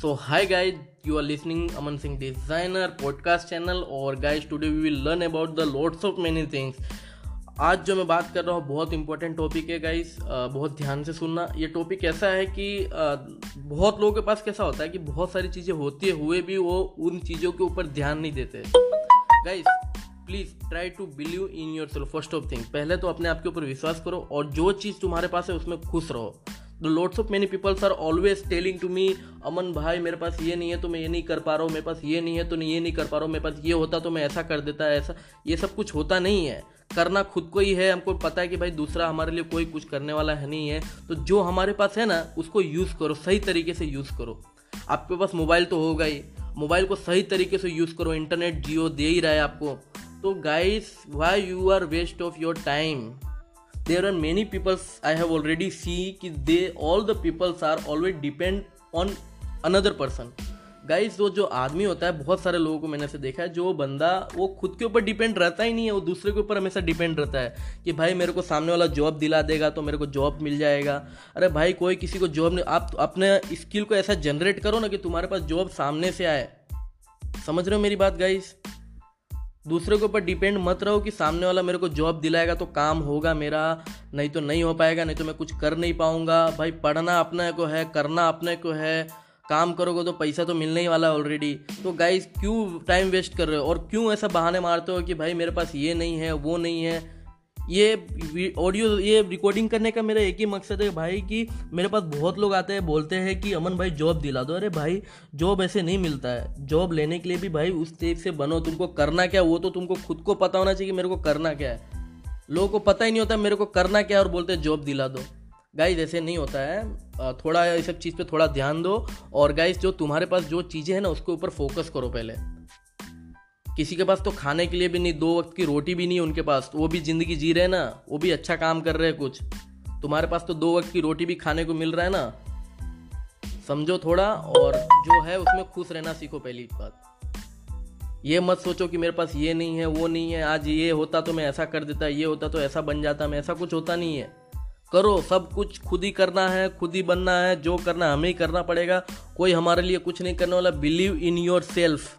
So hi guys, you are listening Aman Singh Designer podcast channel और guys today we will learn about the lots of many things. आज जो मैं बात कर रहा हूँ बहुत इंपॉर्टेंट टॉपिक है गाइस बहुत ध्यान से सुनना। ये टॉपिक ऐसा है कि बहुत लोगों के पास कैसा होता है कि बहुत सारी चीज़ें होती हुए भी वो उन चीज़ों के ऊपर ध्यान नहीं देते। Guys please try to believe in yourself first of thing पहले तो अपने आप के ऊपर विश्वास करो और जो चीज़ तुम्हारे पास है उसमें खुश रहो। The lots of many peoples are always telling to me Aman भाई मेरे पास ये नहीं है तो मैं ये नहीं कर पा रहा हूँ मेरे पास ये नहीं है तो मैं ये नहीं कर पा रहा हूँ मेरे पास ये होता तो मैं ऐसा कर देता ऐसा ये सब कुछ होता नहीं है करना खुद को ही है हमको पता है कि भाई दूसरा हमारे लिए कोई कुछ करने वाला है नहीं है तो जो हमारे पास है ना उसको यूज़ करो सही तरीके से यूज़ करो आपके पास मोबाइल तो होगा ही मोबाइल को सही तरीके से यूज़ करो इंटरनेट जियो दे ही रहा है आपको तो guys why you are waste of your time there are many peoples, i have already see कि they, all the peoples are always depend on another person. Guys वो जो आदमी होता है, बहुत सारे लोगों को मैंने ऐसे देखा है, जो बंदा, वो खुद के ऊपर डिपेंड रहता ही नहीं है, वो दूसरे के ऊपर हमेशा डिपेंड रहता है कि भाई मेरे को सामने वाला जॉब दिला देगा तो मेरे को जॉब मिल जाएगा। अरे भाई, कोई किसी को जॉब नहीं, आप अपने स्किल को ऐसा जनरेट करो ना कि तुम्हारे पास जॉब सामने से आए। समझ रहे हो मेरी बात गाइस दूसरे के ऊपर डिपेंड मत रहो कि सामने वाला मेरे को जॉब दिलाएगा तो काम होगा मेरा, नहीं तो नहीं हो पाएगा, नहीं तो मैं कुछ कर नहीं पाऊँगा। भाई, पढ़ना अपने को है, करना अपने को है। काम करोगे तो पैसा तो मिलने ही वाला है ऑलरेडी तो गाइज़ क्यों टाइम वेस्ट कर रहे हो? और क्यों ऐसा बहाने मारते हो कि भाई मेरे पास ये नहीं है, वो नहीं है? ये ऑडियो ये रिकॉर्डिंग करने का मेरा एक ही मकसद है भाई कि मेरे पास बहुत लोग आते हैं, बोलते हैं कि अमन भाई जॉब दिला दो। अरे भाई जॉब ऐसे नहीं मिलता है। जॉब लेने के लिए भी भाई उस तेज से बनो। तुमको करना क्या वो तो तुमको खुद को पता होना चाहिए कि मेरे को करना क्या है। लोगों को पता ही नहीं होता मेरे को करना क्या है और बोलते हैं जॉब दिला दो। गाइज़ ऐसे नहीं होता है। थोड़ा इस सब चीज़ पे थोड़ा ध्यान दो। और गाइज़ जो तुम्हारे पास जो चीज़ें हैं ना, उसके ऊपर फोकस करो पहले। किसी के पास तो खाने के लिए भी नहीं, दो वक्त की रोटी भी नहीं उनके पास तो वो भी ज़िंदगी जी रहे ना, वो भी अच्छा काम कर रहे हैं कुछ। तुम्हारे पास तो दो वक्त की रोटी भी खाने को मिल रहा है ना। समझो थोड़ा, और जो है उसमें खुश रहना सीखो पहली बात। ये मत सोचो कि मेरे पास ये नहीं है, वो नहीं है, आज ये होता तो मैं ऐसा कर देता, ये होता तो ऐसा बन जाता, मैं ऐसा कुछ होता नहीं है। करो, सब कुछ खुद ही करना है, खुद ही बनना है, जो करना हमें ही करना पड़ेगा। कोई हमारे लिए कुछ नहीं करने वाला बिलीव इन योर सेल्फ